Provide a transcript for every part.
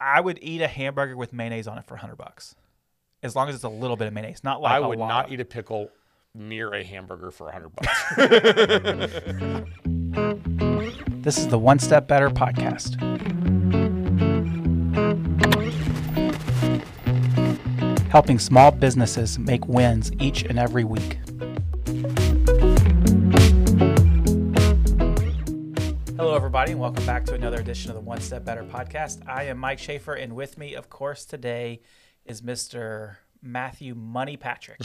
I would eat a hamburger with mayonnaise on it for hundred bucks, as long as it's a little bit of mayonnaise, not like I would lot. not eat a pickle near a hamburger for a hundred bucks. This is the One Step Better podcast. Helping small businesses make wins each and every week. Everybody, and welcome back to another edition of the One Step Better podcast. I am Mike Schaefer, and with me, of course, today is Mr. Matthew Money Patrick.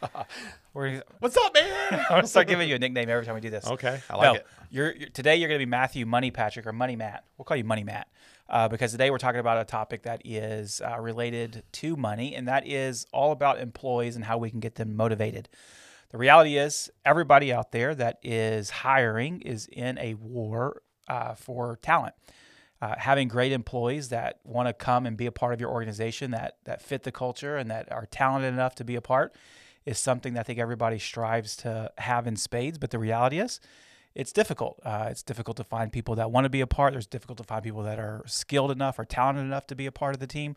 What's up, man? I'm gonna start giving you a nickname every time we do this. Okay, I like no, it. You're, you're today. You're going to be Matthew Money Patrick or Money Matt. We'll call you Money Matt uh, because today we're talking about a topic that is uh, related to money, and that is all about employees and how we can get them motivated. The reality is, everybody out there that is hiring is in a war uh, for talent. Uh, having great employees that want to come and be a part of your organization that that fit the culture and that are talented enough to be a part is something that I think everybody strives to have in spades. But the reality is, it's difficult. Uh, it's difficult to find people that want to be a part. There's difficult to find people that are skilled enough or talented enough to be a part of the team.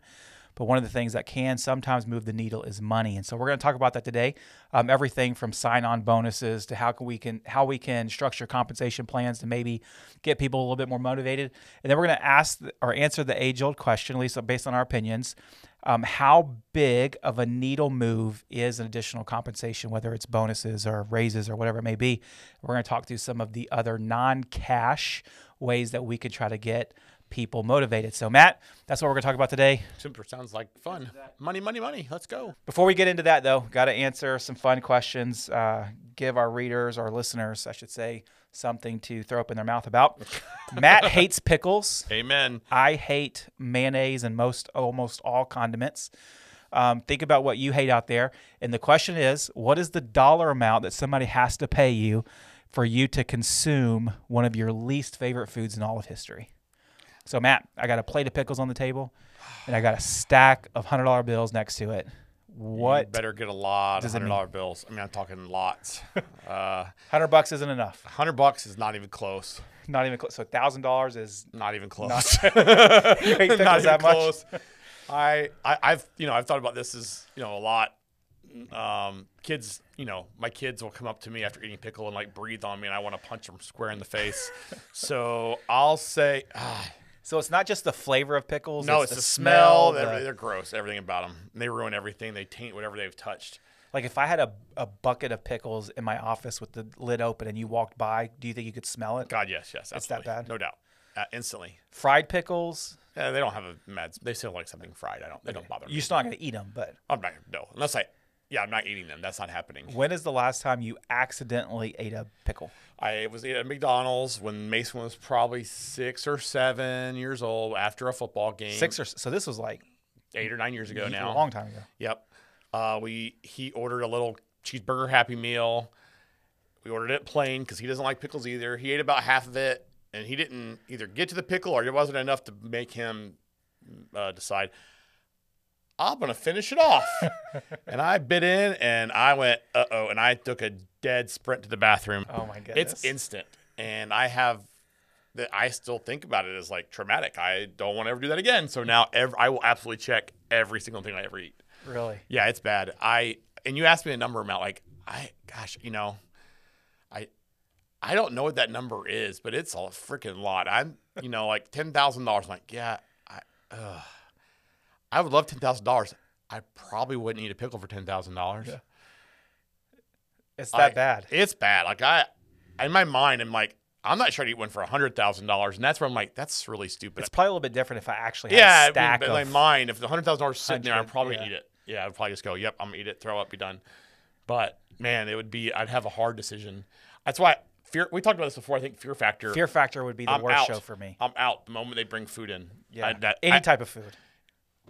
But one of the things that can sometimes move the needle is money, and so we're going to talk about that today. Um, everything from sign-on bonuses to how can we can how we can structure compensation plans to maybe get people a little bit more motivated, and then we're going to ask or answer the age-old question, at least based on our opinions, um, how big of a needle move is an additional compensation, whether it's bonuses or raises or whatever it may be. We're going to talk through some of the other non-cash ways that we could try to get people motivated. So, Matt, that's what we're going to talk about today. Super sounds like fun. Money, money, money. Let's go. Before we get into that, though, got to answer some fun questions. Uh, give our readers, our listeners, I should say, something to throw up in their mouth about. Matt hates pickles. Amen. I hate mayonnaise and most almost all condiments. Um, think about what you hate out there. And the question is, what is the dollar amount that somebody has to pay you for you to consume one of your least favorite foods in all of history? So, Matt, I got a plate of pickles on the table, and I got a stack of hundred dollar bills next to it. You What better get a lot of hundred dollar bills. I mean, I'm talking lots. uh, hundred bucks isn't enough? hundred bucks is not even close. Not even close. So, thousand dollars is Not even close. not. you hate pickles Not that much? close. I, I, I've, you know, I've thought about this as, you know, a lot. Um, kids, you know, my kids will come up to me after eating pickle and like breathe on me, and I want to punch them square in the face. so I'll say, ah, So it's not just the flavor of pickles. no, it's, the, the smell. the- they're, they're gross. Everything about them. They ruin everything. They taint whatever they've touched. Like if I had a, a bucket of pickles in my office with the lid open and you walked by, do you think you could smell it? God, yes, yes, It's that bad? no doubt, uh, instantly. Fried pickles, Yeah, they don't have a mad. They still like something fried. I don't. They don't bother me. you're still not going to eat them. But I'm not. No, unless I. Yeah, I'm not eating them. That's not happening. when is the last time you accidentally ate a pickle? I was at McDonald's when Mason was probably six or seven years old after a football game. Six or so. This was like eight or nine years ago now. a long time ago. Yep. Uh, we he ordered a little cheeseburger Happy Meal. We ordered it plain because he doesn't like pickles either. He ate about half of it, and he didn't either get to the pickle or it wasn't enough to make him uh, decide. I'm gonna finish it off, and I bit in, and I went, uh oh, and I took a dead sprint to the bathroom. Oh my goodness! It's instant, and I have that. I still think about it as like traumatic. I don't want to ever do that again. So now, ev I will absolutely check every single thing I ever eat. really. Yeah, it's bad. I and you asked me a number amount. Like I, gosh, you know, I, I don't know what that number is, but it's a freaking lot. I'm, you know, like ten thousand dollars. Like, yeah, I, uh, I would love ten thousand dollars. I probably wouldn't eat a pickle for ten thousand dollars. It's that I- bad. It's bad. Like I, in my mind, I'm like, I'm not sure to eat one for a hundred thousand dollars, and that's where I'm like, that's really stupid. It's probably a little bit different if I actually had yeah, a I mean, stack but of. in my mind, if the hundred thousand dollars sitting there, I'm probably yeah. eat it. Yeah, I'd probably just go, yep, I'm gonna eat it, throw up, be done. But man, it would be, I'd have a hard decision. That's why fear. We talked about this before. I think fear factor. Fear Factor would be the I'm worst out. show for me. I'm out the moment they bring food in. Yeah, I, that, any I- type of food.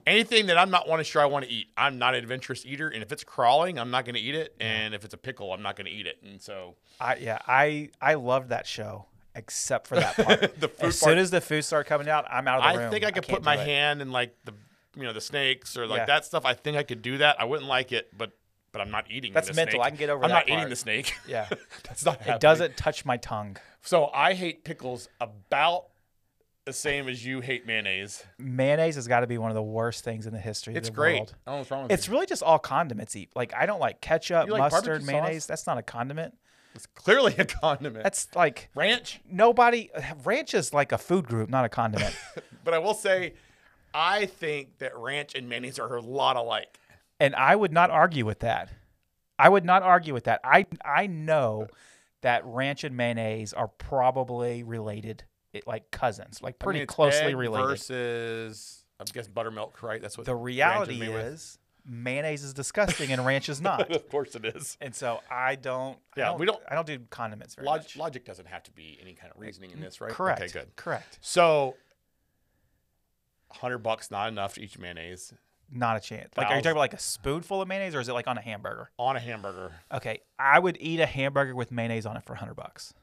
Anything that I'm not want to sure I want to eat. I'm not an adventurous eater, and if it's crawling, I'm not gonna eat it. And if it's a pickle, I'm not gonna eat it. And so I yeah, I I loved that show except for that part. the food as part soon as the food started coming out, I'm out of the I room. think I could can't put my it. hand in like the you know the snakes or like Yeah. that stuff. I think I could do that. I wouldn't like it, but but I'm not eating. That's the mental. snake. I can get over I'm not part. eating the snake. Yeah, That's not. it happening. doesn't touch my tongue. So I hate pickles about the same as you hate mayonnaise. Mayonnaise has got to be one of the worst things in the history It's of the great. world. I don't know what's wrong with It's it. really just all condiments. Eat like I don't like ketchup, You like mustard, barbecue sauce? mayonnaise. That's not a condiment. It's clearly a condiment. That's like ranch. nobody. Ranch is like a food group, not a condiment. But I will say, I think that ranch and mayonnaise are a lot alike. and I would not argue with that. I would not argue with that. I I know that ranch and mayonnaise are probably related, it, like cousins, like I pretty mean, closely related. Versus, I guess buttermilk, right? That's what the reality is. mayonnaise is disgusting and ranch is not. of course it is. And so I don't. I Yeah, we don't- I don't do condiments very Log- much. logic doesn't have to be any kind of reasoning in this, right? Correct. Okay, good. Correct. So, hundred bucks not enough to eat mayonnaise Not a chance. Like, are you talking about like a spoonful of mayonnaise, or is it like on a hamburger? on a hamburger. Okay, I would eat a hamburger with mayonnaise on it for hundred bucks,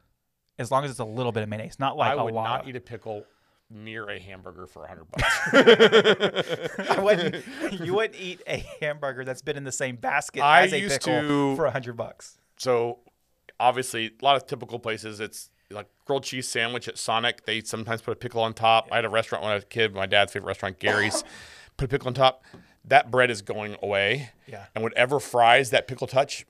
as long as it's a little bit of mayonnaise, not like I would not eat a pickle near a hamburger for a hundred bucks. I wouldn't. You wouldn't eat a hamburger that's been in the same basket I as a used pickle to- for a hundred bucks. so, obviously, a lot of typical places. It's like grilled cheese sandwich at Sonic. They sometimes put a pickle on top. I had a restaurant when I was a kid. My dad's favorite restaurant, Gary's. put a pickle on top. That bread is going away. Yeah. And whatever fries that pickle touch,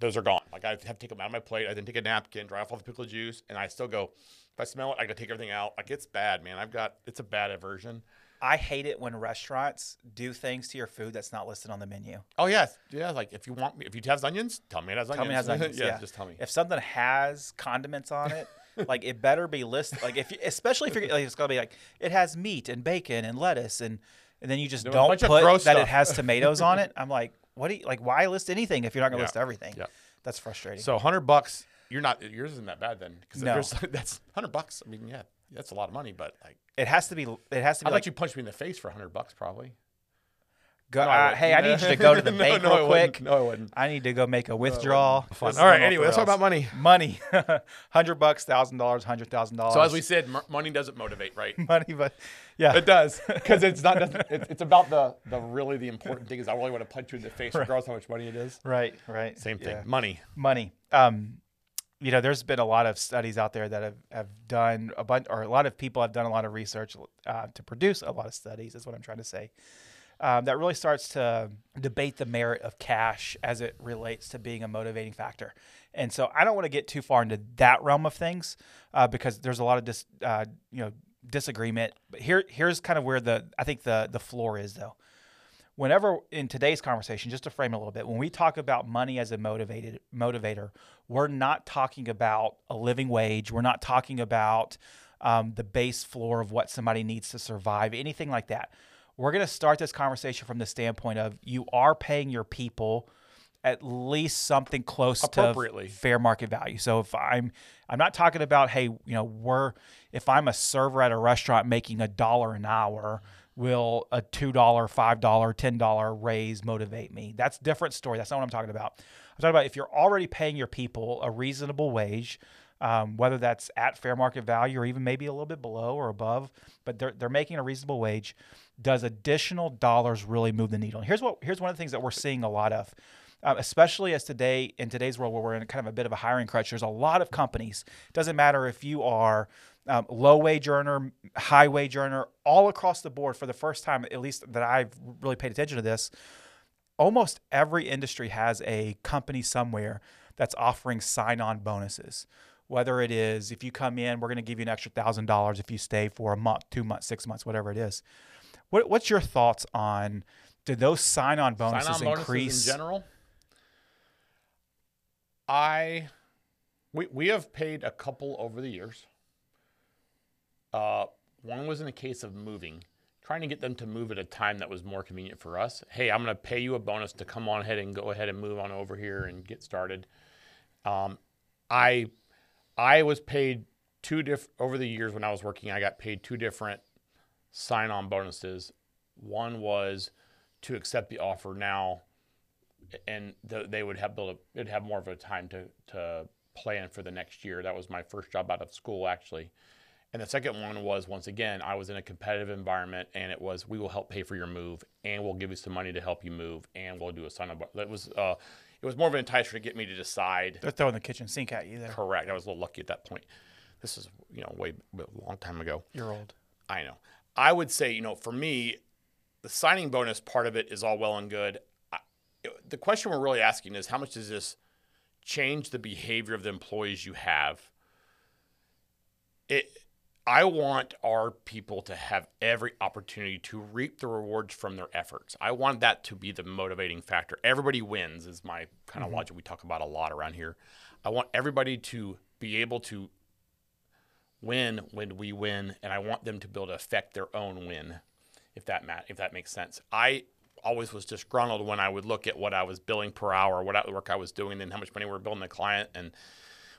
those are gone. Like I have to take them out of my plate. I then take a napkin, dry off all the pickle juice, and I still go. If I smell it, I gotta take everything out. Like it's bad, man. I've got it's a bad aversion. I hate it when restaurants do things to your food that's not listed on the menu. Oh yes, yeah. Like if you want me, if you have onions, tell me it has onions. Tell me it has onions. yeah, yeah, just tell me. If something has condiments on it, like it better be listed. Like if, you, especially if you're like, it's gonna be like it has meat and bacon and lettuce and and then you just don't put that it has tomatoes on it. I'm like, what do you like? Why list anything if you're not gonna Yeah. list everything? Yeah. That's frustrating. So hundred bucks, you're not yours isn't that bad then because No. that's hundred bucks. I mean, yeah, that's a lot of money, but like it has to be. It has to be I'd like let you punch me in the face for hundred bucks probably. Go, No, I uh, hey, I need you to go to the bank no, real I quick. No, I wouldn't. I need to go make a withdrawal. Fun. All right. Anyway, let's talk about money. money. Hundred bucks, thousand dollars, hundred thousand dollars. So as we said, m- money doesn't motivate, right? money, but yeah, It does because it's not. It's, it's about the the really the important thing is I really want to punch you in the face, regardless how much money it is. right, right. Same thing. Yeah. Money. Money. Um, you know, there's been a lot of studies out there that have, have done a bunch, or a lot of people have done a lot of research uh, to produce a lot of studies. Is what I'm trying to say. Um, that really starts to debate the merit of cash as it relates to being a motivating factor. And so I don't want to get too far into that realm of things uh, because there's a lot of dis, uh, you know disagreement. But here here's kind of where the I think the the floor is though. Whenever in today's conversation, just to frame a little bit, when we talk about money as a motivated motivator, we're not talking about a living wage. We're not talking about um, the base floor of what somebody needs to survive, anything like that. We're going to start this conversation from the standpoint of you are paying your people at least something close to fair market value. So if I'm I'm not talking about hey, you know, we're if I'm a server at a restaurant making a dollar an hour, will a $2, $5, $10 raise motivate me? That's a different story. That's not what I'm talking about. I'm talking about if you're already paying your people a reasonable wage, um, whether that's at fair market value or even maybe a little bit below or above, but they're, they're making a reasonable wage. Does additional dollars really move the needle? And here's what here's one of the things that we're seeing a lot of, uh, especially as today in today's world where we're in kind of a bit of a hiring crunch. There's a lot of companies. Doesn't matter if you are um, low wage earner, high wage earner, all across the board. For the first time, at least that I've really paid attention to this, almost every industry has a company somewhere that's offering sign-on bonuses. Whether it is if you come in, we're going to give you an extra thousand dollars if you stay for a month, two months, six months, whatever it is. What, what's your thoughts on? Did those sign-on bonuses Sign-on bonuses increase? in general. I we we have paid a couple over the years. Uh, one was in the case of moving, trying to get them to move at a time that was more convenient for us. Hey, I'm going to pay you a bonus to come on ahead and go ahead and move on over here and get started. Um, I I was paid two diff over the years when I was working. I got paid two different sign-on bonuses. One was to accept the offer now, and th- they would have built a, it'd have more of a time to to plan for the next year. That was my first job out of school actually. And the second one was once again, I was in a competitive environment, and it was we will help pay for your move, and we'll give you some money to help you move, and we'll do a sign up. That was uh, it was more of an enticer to get me to decide. They're throwing the kitchen sink at you there. Correct. I was a little lucky at that point. This is you know way a long time ago. You're old. I know. I would say, you know, for me, the signing bonus part of it is all well and good. I, the question we're really asking is how much does this change the behavior of the employees you have? It I want our people to have every opportunity to reap the rewards from their efforts. I want that to be the motivating factor. Everybody wins is my kind of Mm-hmm. logic we talk about a lot around here. I want everybody to be able to win when we win, and I want them to be able to affect their own win, if that ma- if that makes sense. I always was disgruntled when I would look at what I was billing per hour, what I- work I was doing, and how much money we were billing the client. And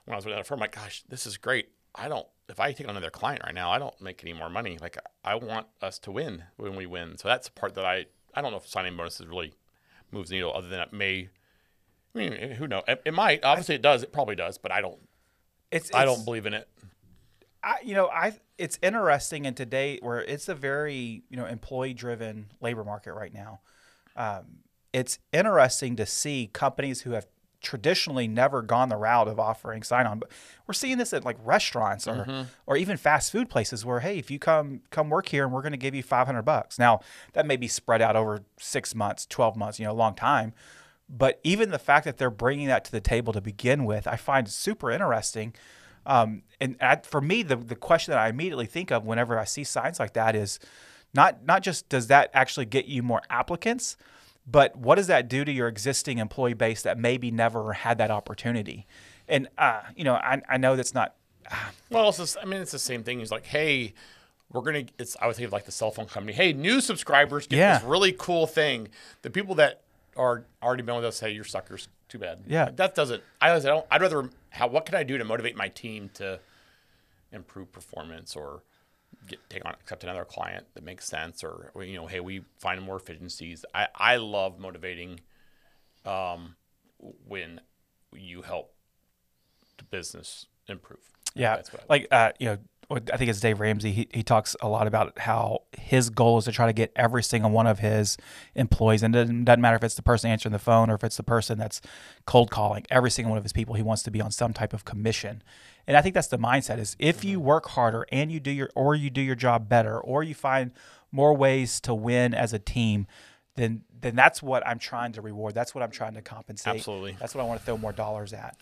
when I was with that firm, like, gosh, this is great. I don't. If I take on another client right now, I don't make any more money. Like, I want us to win when we win. So that's the part that I I don't know if signing bonuses really moves the needle, other than it may. I mean, who knows? It, it might. Obviously, it does. It probably does. But I don't. It's, I it's- don't believe in it. I, you know, I it's interesting in today where it's a very you know employee driven labor market right now. Um, it's interesting to see companies who have traditionally never gone the route of offering sign on, but we're seeing this at like restaurants or or even fast food places where hey, if you come come work here and we're going to give you five hundred bucks. Now that may be spread out over six months, twelve months, you know, a long time. But even the fact that they're bringing that to the table to begin with, I find super interesting. Um, and I, for me, the, the question that I immediately think of whenever I see signs like that is not not just does that actually get you more applicants, but what does that do to your existing employee base that maybe never had that opportunity? And uh, you know, I, I know that's not Well, it's just, I mean, it's the same thing. He's like, hey, we're gonna. It's I would think of like the cell phone company. Hey, new subscribers get Yeah. this really cool thing. The people that are already been with us, hey, you're suckers. Too bad. Yeah. That doesn't. I. I don't I'd rather. How? What can I do to motivate my team to improve performance or get take on accept another client that makes sense or, or, you know, hey, we find more efficiencies. I I love motivating. Um, when you help the business improve. Yeah, That's what I like uh, you know, I think it's Dave Ramsey. He, he talks a lot about how his goal is to try to get every single one of his employees, and it doesn't, doesn't matter if it's the person answering the phone or if it's the person that's cold calling. Every single one of his people, he wants to be on some type of commission, and I think that's the mindset: is if you mm-hmm. work harder and you do your or you do your job better, or you find more ways to win as a team. Then, then that's what I'm trying to reward. That's what I'm trying to compensate. Absolutely. That's what I want to throw more dollars at.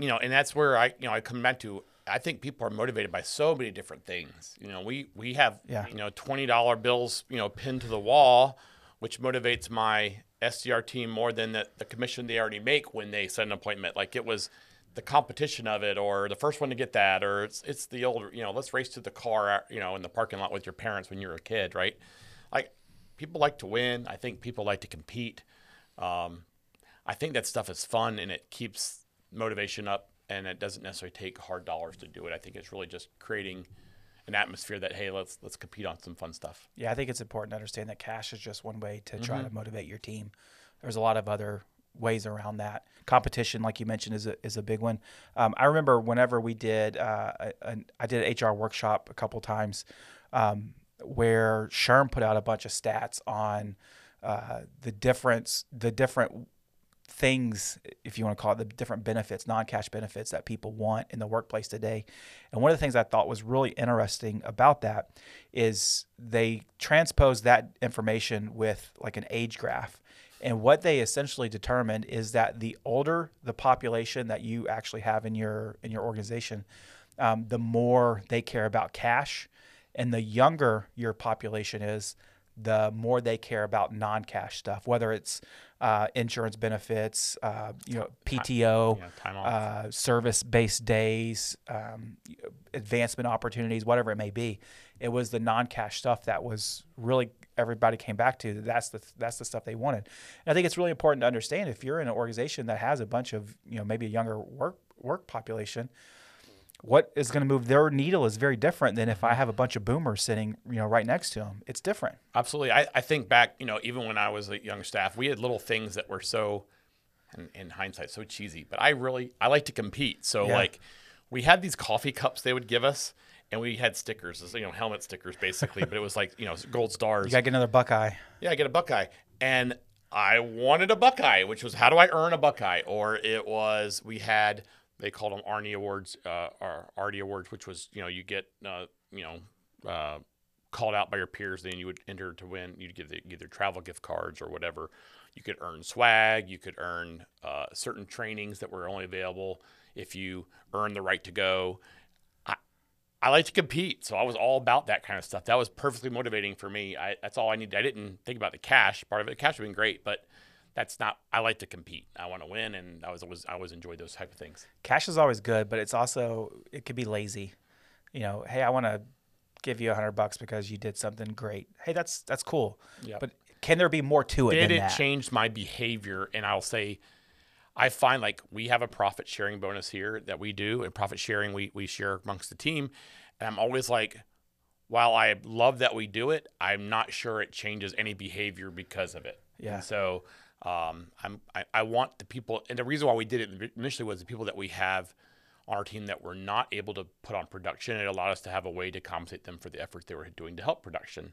you know, and that's where I, you know, I come back to. I think people are motivated by so many different things. You know, we we have, Yeah. you know, twenty dollar bills, you know, pinned to the wall, which motivates my SDR team more than the, the commission they already make when they set an appointment. Like it was the competition of it, or the first one to get that, or it's it's the old, you know, let's race to the car, you know, in the parking lot with your parents when you're a kid, right? Like people like to win. I think people like to compete. Um, I think that stuff is fun and it keeps motivation up and it doesn't necessarily take hard dollars to do it. I think it's really just creating an atmosphere that hey, let's let's compete on some fun stuff. Yeah, I think it's important to understand that cash is just one way to try to motivate your team. There's a lot of other ways around that. Competition, like you mentioned, is a, is a big one. Um, I remember whenever we did, uh, a, an- I did an HR workshop a couple times um, where SHRM put out a bunch of stats on uh, the difference, the different things, if you want to call it, the different benefits, non-cash benefits that people want in the workplace today. And one of the things I thought was really interesting about that is they transposed that information with like an age graph. And what they essentially determined is that the older the population that you actually have in your in your organization, um, the more they care about cash, and the younger your population is, the more they care about non-cash stuff, whether it's uh, insurance benefits, uh, you know, PTO, Yeah, time off. uh, service-based days, um, advancement opportunities, whatever it may be. It was the non-cash stuff that was really everybody came back to. That's the that's the stuff they wanted. And I think it's really important to understand if you're in an organization that has a bunch of you know maybe a younger work work population, what is going to move their needle is very different than if I have a bunch of boomers sitting you know right next to them. It's different. Absolutely. I, I think back, you know, even when I was a young staff, we had little things that were so, in, in hindsight, so cheesy. But I really, I like to compete. So Yeah. like, we had these coffee cups they would give us, and we had stickers, you know, helmet stickers basically. but it was like, you know, gold stars. You got to get another Buckeye. yeah, I get a Buckeye. And I wanted a Buckeye, which was how do I earn a Buckeye? Or it was we had they called them Arnie Awards, uh, or Artie Awards, which was you know you get uh, you know uh, called out by your peers, then you would enter to win. You'd get either travel gift cards or whatever. You could earn swag. You could earn uh, certain trainings that were only available if you earned the right to go. I, like to compete, so I was all about that kind of stuff. That was perfectly motivating for me. I, that's all I needed. I didn't think about the cash part of it. The cash would've been great, but that's not. I like to compete. I want to win, and I was always I always enjoyed those type of things. Cash is always good, but it's also it could be lazy. You know, hey, I want to give you a hundred bucks because you did something great. Hey, that's that's cool. Yeah. But can there be more to it? Did it that? change my behavior? And I'll say, I find like we have a profit sharing bonus here that we do, and profit sharing we we share amongst the team. And I'm always like, while I love that we do it, I'm not sure it changes any behavior because of it. Yeah. And so um, I'm I, I want the people, and the reason why we did it initially was the people that we have on our team that were not able to put on production. It allowed us to have a way to compensate them for the effort they were doing to help production.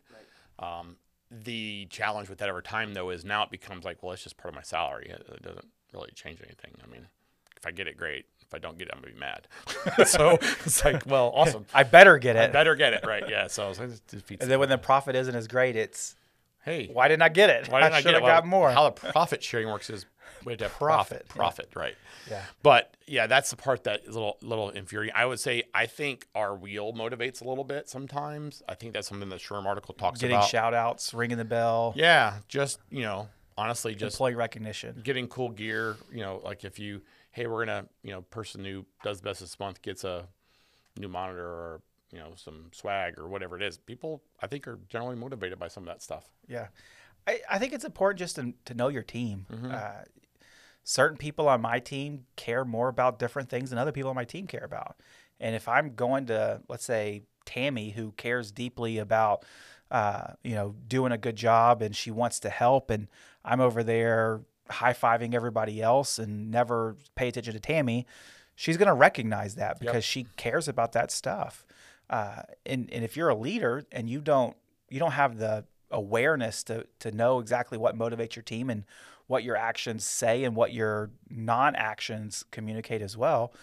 Um, the challenge with that over time, though, is now it becomes like, well, it's just part of my salary. It, it doesn't really change anything. I mean, if I get it, great. If I don't get it, I'm gonna be mad. so it's like, well, awesome. I better get it. I it. better get it, right? Yeah. So it just defeats and then when the profit isn't as great, it's hey, why didn't I get it? why didn't I, should get it? got Well, more. How the profit sharing works is we have to have profit, Profit, profit, right? yeah. But yeah, that's the part that is a little little infuriating. I would say I think our wheel motivates a little bit sometimes. I think that's something the SHRM article talks Getting about. Getting shout outs, ringing the bell, yeah, just you know, honestly, just employee recognition. getting cool gear. You know, like if you, hey, we're gonna, you know, person who does best this month gets a new monitor or you know some swag or whatever it is. People, I think, are generally motivated by some of that stuff. Yeah. I, I think it's important just to, to know your team. Mm-hmm. Uh, certain people on my team care more about different things than other people on my team care about. And if I'm going to, let's say, Tammy, who cares deeply about, uh, you know, doing a good job and she wants to help, and I'm over there high fiving everybody else and never pay attention to Tammy, she's going to recognize that because she cares about that stuff. Uh, and, and if you're a leader and you don't you don't have the awareness to to know exactly what motivates your team and what your actions say and what your non-actions communicate as well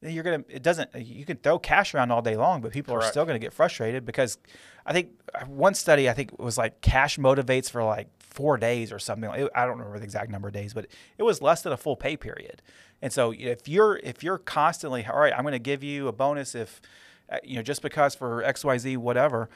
then you're gonna it doesn't you can throw cash around all day long but people are still gonna get frustrated because i think uh, one study i think was like cash motivates for like four days or something. I don't remember the exact number of days but it was less than a full pay period. And so if you're if you're constantly all right i'm gonna give you a bonus if you know, just because for X, Y, Z, whatever,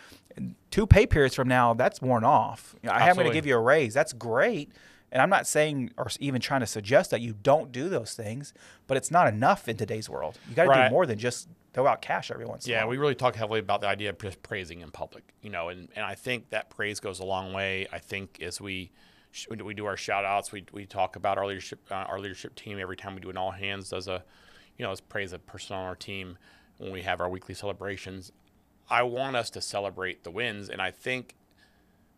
two pay periods from now, that's worn off. You know, I am going to give you a raise. That's great. And I'm not saying or even trying to suggest that you don't do those things, but it's not enough in today's world. You got to Right. do more than just throw out cash every once in a Yeah, we really talk heavily about the idea of just praising in public, you know, and, and I think that praise goes a long way. I think as we sh- we do our shout outs, we, we talk about our leadership uh, our leadership team every time we do an all hands does a you know, let's praise a person on our team when we have our weekly celebrations. I want us to celebrate the wins and I think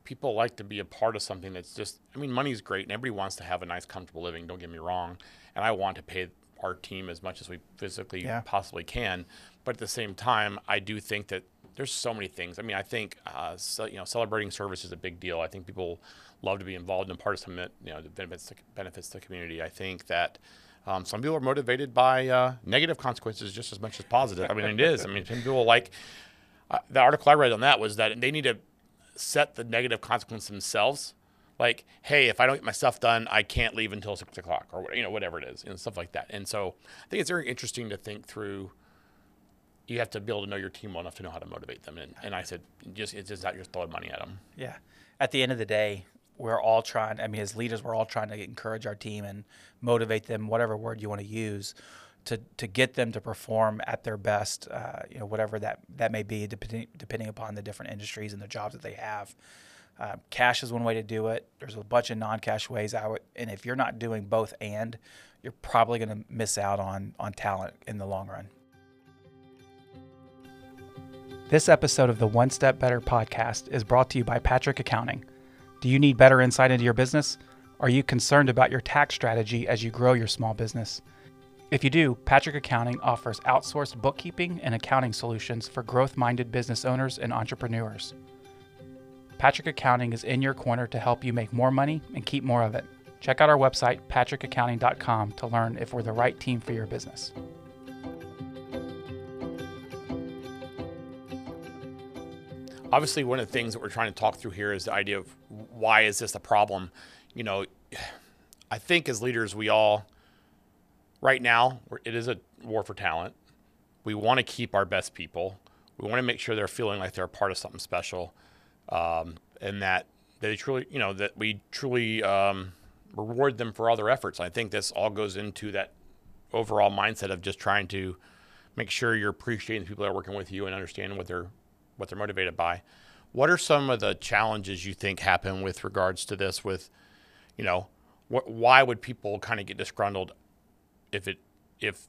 people like to be a part of something that's just I mean money's great and everybody wants to have a nice comfortable living, don't get me wrong. And I want to pay our team as much as we physically Yeah. possibly can. But at the same time, I do think that there's so many things. I mean, I think uh, so, you know celebrating service is a big deal. I think people love to be involved and part of something that you know benefits the, benefits the community. I think that. Um, some people are motivated by uh, negative consequences just as much as positive. I mean, it is. I mean, some people like uh, the article I read on that was that they need to set the negative consequence themselves. Like, hey, if I don't get my stuff done, I can't leave until six o'clock, or you know, whatever it is, and stuff like that. And so, I think it's very interesting to think through. You have to be able to know your team well enough to know how to motivate them. And, and I said, just it's just not just throwing money at them. Yeah. At the end of the day, we're all trying, I mean, as leaders, we're all trying to encourage our team and motivate them, whatever word you want to use, to, to get them to perform at their best, uh, you know, whatever that, that may be, depending, depending upon the different industries and the jobs that they have. Uh, cash is one way to do it. There's a bunch of non-cash ways. out, and if you're not doing both and, you're probably going to miss out on on talent in the long run. This episode of the One Step Better podcast is brought to you by Patrick Accounting. Do you need better insight into your business? Are you concerned about your tax strategy as you grow your small business? If you do, Patrick Accounting offers outsourced bookkeeping and accounting solutions for growth minded business owners and entrepreneurs. Patrick Accounting is in your corner to help you make more money and keep more of it. Check out our website, patrickaccounting.com, to learn if we're the right team for your business. Obviously one of the things that we're trying to talk through here is the idea of why is this a problem? You know, I think as leaders, we all, right now, it is a war for talent. We want to keep our best people. We want to make sure they're feeling like they're a part of something special, um, and that they truly, you know, that we truly um, reward them for all their efforts. I think this all goes into that overall mindset of just trying to make sure you're appreciating the people that are working with you and understanding what they're what they're motivated by. What are some of the challenges you think happen with regards to this? With, you know, what, why would people kind of get disgruntled if it if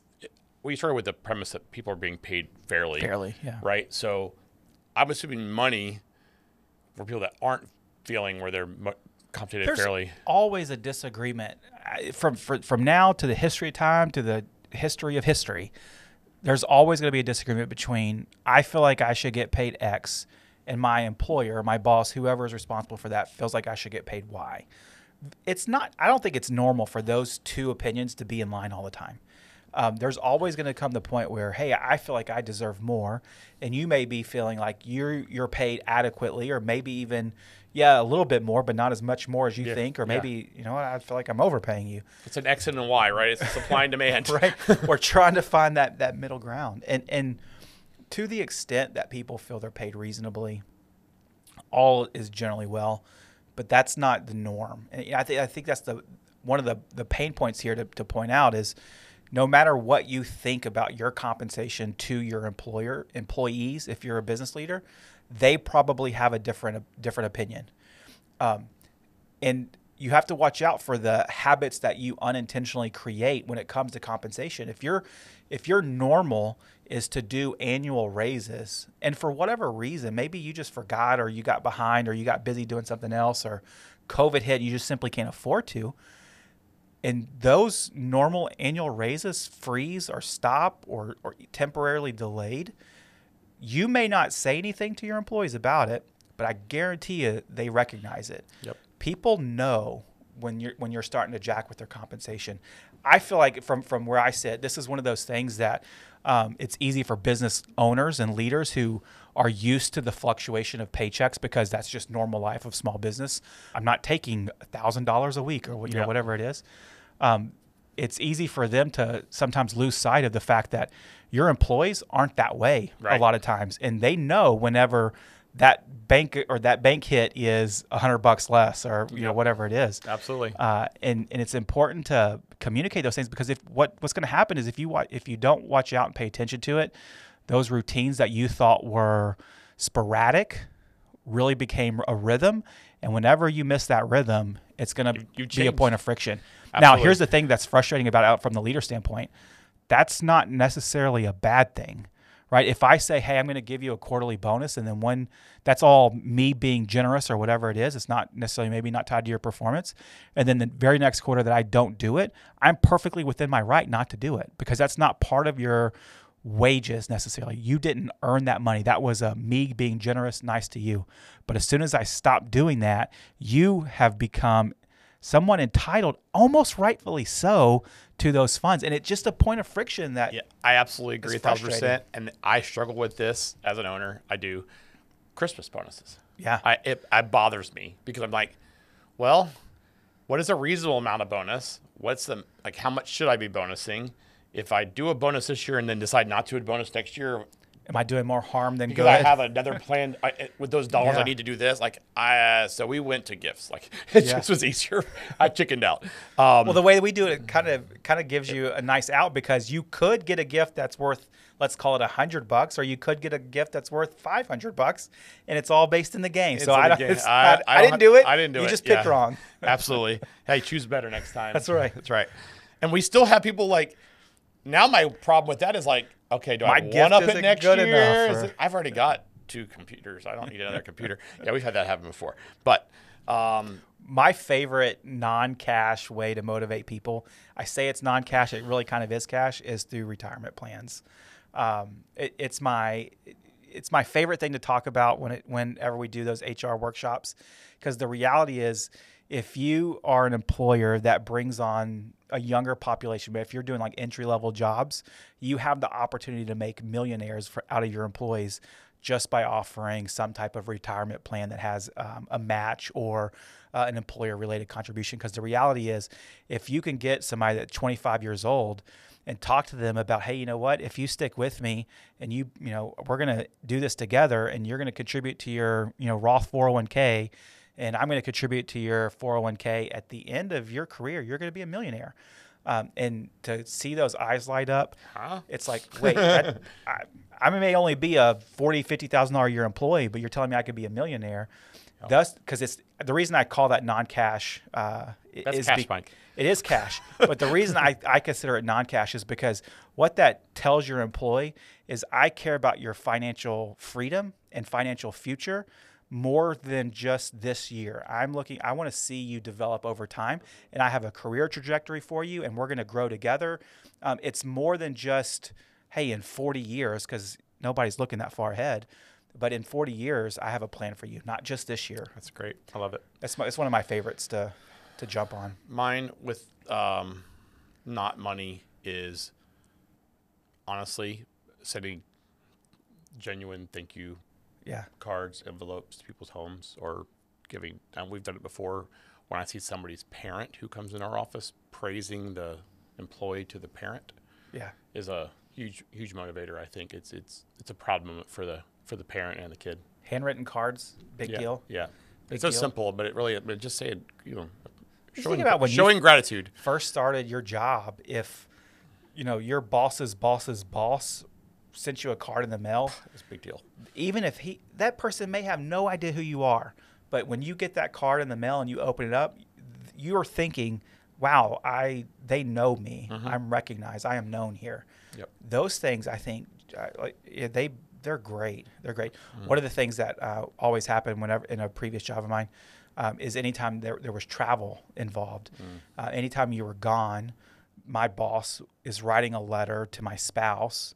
we started with the premise that people are being paid fairly, Fairly, yeah. right? So, I'm assuming money for people that aren't feeling where they're mo- compensated There's fairly. always a disagreement I- from for, from now to the history of time to the history of history. There's always going to be a disagreement between I feel like I should get paid X, and my employer, my boss, whoever is responsible for that, feels like I should get paid Y. It's not. I don't think it's normal for those two opinions to be in line all the time. Um, there's always going to come the point where, hey, I feel like I deserve more, and you may be feeling like you're you're paid adequately, or maybe even, yeah, a little bit more, but not as much more as you Yeah, think, or yeah. maybe you know what, I feel like I'm overpaying you, It's an X and a Y, right? It's supply and demand, right? We're trying to find that that middle ground, and and to the extent that people feel they're paid reasonably, all is generally well, but that's not the norm. And I think I think that's the one of the the pain points here to, to point out is no matter what you think about your compensation to your employer employees, if you're a business leader, they probably have a different different opinion. Um, and you have to watch out for the habits that you unintentionally create when it comes to compensation. If you're if your normal is to do annual raises and for whatever reason, maybe you just forgot or you got behind or you got busy doing something else or COVID hit, you just simply can't afford to. And those normal annual raises freeze or stop or, or temporarily delayed, you may not say anything to your employees about it, but I guarantee you they recognize it. Yep. People know when you're when you're starting to jack with their compensation. I feel like from from where I sit, this is one of those things that um, it's easy for business owners and leaders who are used to the fluctuation of paychecks because that's just normal life of small business. I'm not taking thousand dollars a week or you know whatever it is. Um, it's easy for them to sometimes lose sight of the fact that your employees aren't that way Right. a lot of times, and they know whenever that bank or that bank hit is a hundred bucks less or you know whatever it is. Absolutely. Uh, and and it's important to communicate those things because if what what's going to happen is if you wa- if you don't watch out and pay attention to it, those routines that you thought were sporadic really became a rhythm, and whenever you miss that rhythm, it's going to be a point of friction. Now, here's the thing that's frustrating about it out from the leader standpoint. That's not necessarily a bad thing, right? If I say, "Hey, I'm going to give you a quarterly bonus," and then when that's all me being generous or whatever it is, it's not necessarily maybe not tied to your performance, and then the very next quarter that I don't do it, I'm perfectly within my right not to do it because that's not part of your wages necessarily. You didn't earn that money. That was a me being generous, nice to you. But as soon as I stop doing that, you have become someone entitled, almost rightfully so, to those funds. And it's just a point of friction that Yeah, I absolutely agree, thousand percent. And I struggle with this as an owner. I do. Christmas bonuses. Yeah. I it, it bothers me because I'm like, well, what is a reasonable amount of bonus? What's the like? How much should I be bonusing? If I do a bonus this year and then decide not to do a bonus next year, am I doing more harm than because good? I have another plan I, with those dollars, Yeah. I need to do this. Like, I uh, so we went to gifts. Like, it Yeah. just was easier. I chickened out. Um, Well, the way that we do it, it kind of kind of gives you a nice out because you could get a gift that's worth, let's call it a hundred bucks, or you could get a gift that's worth five hundred bucks, and it's all based in the game. It's so I game. I- I I, didn't do it. I didn't do you it. just picked Yeah. wrong. Absolutely. Hey, choose better next time. That's right. That's right. And we still have people like. Now my problem with that is like, okay, do My I one up it next good year? enough, it- I've already got two computers. I don't need another computer. Yeah, we've had that happen before. But um, my favorite non-cash way to motivate people i say it's non-cash it really kind of is cash is through retirement plans um, it, it's my it's my favorite thing to talk about when it whenever we do those hr workshops because the reality is if you are an employer that brings on a younger population but if you're doing like entry level jobs you have the opportunity to make millionaires for out of your employees just by offering some type of retirement plan that has um, a match or uh, an employer related contribution. Because the reality is, if you can get somebody that's 25 years old and talk to them about, hey, you know what? If you stick with me and you, you know, we're going to do this together and you're going to contribute to your, you know, Roth 401k and I'm going to contribute to your 401k at the end of your career, you're going to be a millionaire. Um, and to see those eyes light up, Huh? it's like, wait, that, I, I may only be a forty, fifty thousand dollar a year employee, but you're telling me I could be a millionaire. Thus, because it's the reason I call that non-cash uh, That's is cash, Mike. it is cash, but the reason I, I consider it non-cash is because what that tells your employee is I care about your financial freedom and financial future more than just this year. I'm looking I want to see you develop over time and I have a career trajectory for you and we're going to grow together. Um, it's more than just hey in 40 years cuz nobody's looking that far ahead. But in 40 years, I have a plan for you, not just this year. That's great. I love it. That's my, it's one of my favorites to to jump on. Mine with um, not money is honestly sending genuine thank you Yeah. cards, envelopes to people's homes, or giving. And we've done it before. When I see somebody's parent who comes in our office praising the employee to the parent, Yeah. is a huge huge motivator. I think it's it's it's a proud moment for the for the parent and the kid. Handwritten cards, big yeah, deal. Yeah, Big it's so deal. simple, but it really but just say it. You know, Just showing about when showing gratitude. First started your job, if you know your boss's boss's boss sent you a card in the mail, It's a big deal. even if he that person may have no idea who you are, but when you get that card in the mail and you open it up, you're thinking, "Wow, I they know me. I'm recognized. I am known here." Yep. Those things, I think, uh, like they they're great. They're great. Mm-hmm. One of the things that uh, always happened whenever in a previous job of mine um, is anytime there there was travel involved, Mm. uh, anytime you were gone, my boss is writing a letter to my spouse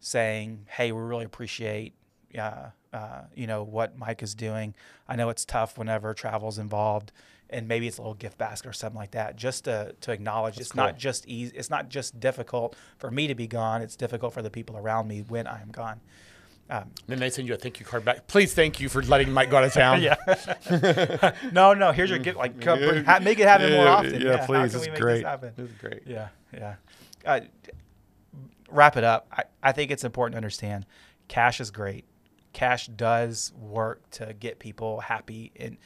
saying, "Hey, we really appreciate, uh, uh, you know, what Mike is doing. I know it's tough whenever travel's involved, and maybe it's a little gift basket or something like that, just to to acknowledge it's not just easy. It's not just difficult for me to be gone. It's difficult for the people around me when I am gone. Um, Then they send you a thank you card back. Please thank you for letting Mike go out of town. yeah. no, no. Here's your gift. Like, come, bring- ha- make it happen more often. Yeah, How please. It's great. It's great. Yeah, yeah. Uh, wrap it up. I, I think it's important to understand cash is great. Cash does work to get people happy, and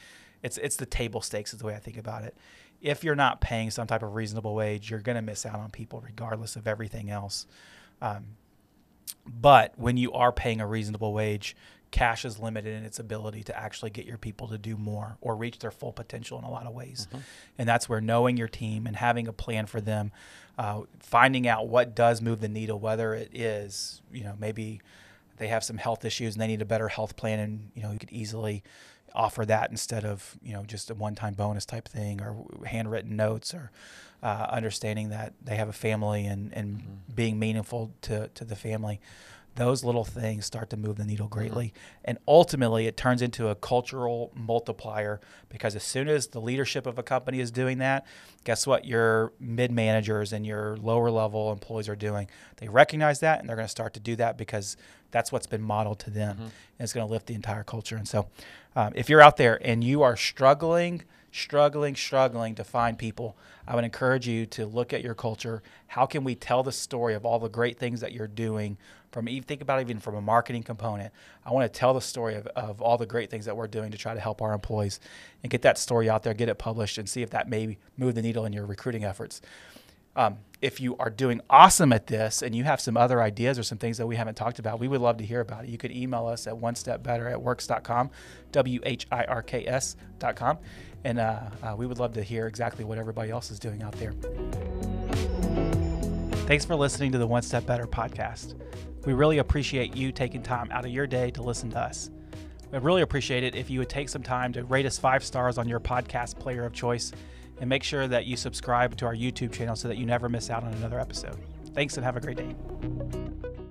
it's it's the table stakes is the way I think about it. If you're not paying some type of reasonable wage, you're going to miss out on people regardless of everything else. Um, but when you are paying a reasonable wage, cash is limited in its ability to actually get your people to do more or reach their full potential in a lot of ways. And that's where knowing your team and having a plan for them, uh, finding out what does move the needle, whether it is, you know, maybe they have some health issues and they need a better health plan, and you know, you could easily offer that instead of you know just a one-time bonus type thing or handwritten notes or uh, understanding that they have a family and, and being meaningful to, to the family those little things start to move the needle greatly. And ultimately it turns into a cultural multiplier because as soon as the leadership of a company is doing that guess what your mid managers and your lower level employees are doing? They recognize that and they're going to start to do that because that's what's been modeled to them. And it's going to lift the entire culture. And so um, if you're out there and you are struggling struggling struggling to find people i would encourage you to look at your culture how can we tell the story of all the great things that you're doing from even think about it even from a marketing component i want to tell the story of, of all the great things that we're doing to try to help our employees and get that story out there get it published and see if that may move the needle in your recruiting efforts um, if you are doing awesome at this and you have some other ideas or some things that we haven't talked about, we would love to hear about it. You could email us at one step better at whirks.com, W H I R K S.com. And uh, uh, we would love to hear exactly what everybody else is doing out there. Thanks for listening to the One Step Better podcast. We really appreciate you taking time out of your day to listen to us. I'd really appreciate it if you would take some time to rate us five stars on your podcast player of choice and make sure that you subscribe to our YouTube channel so that you never miss out on another episode. Thanks and have a great day.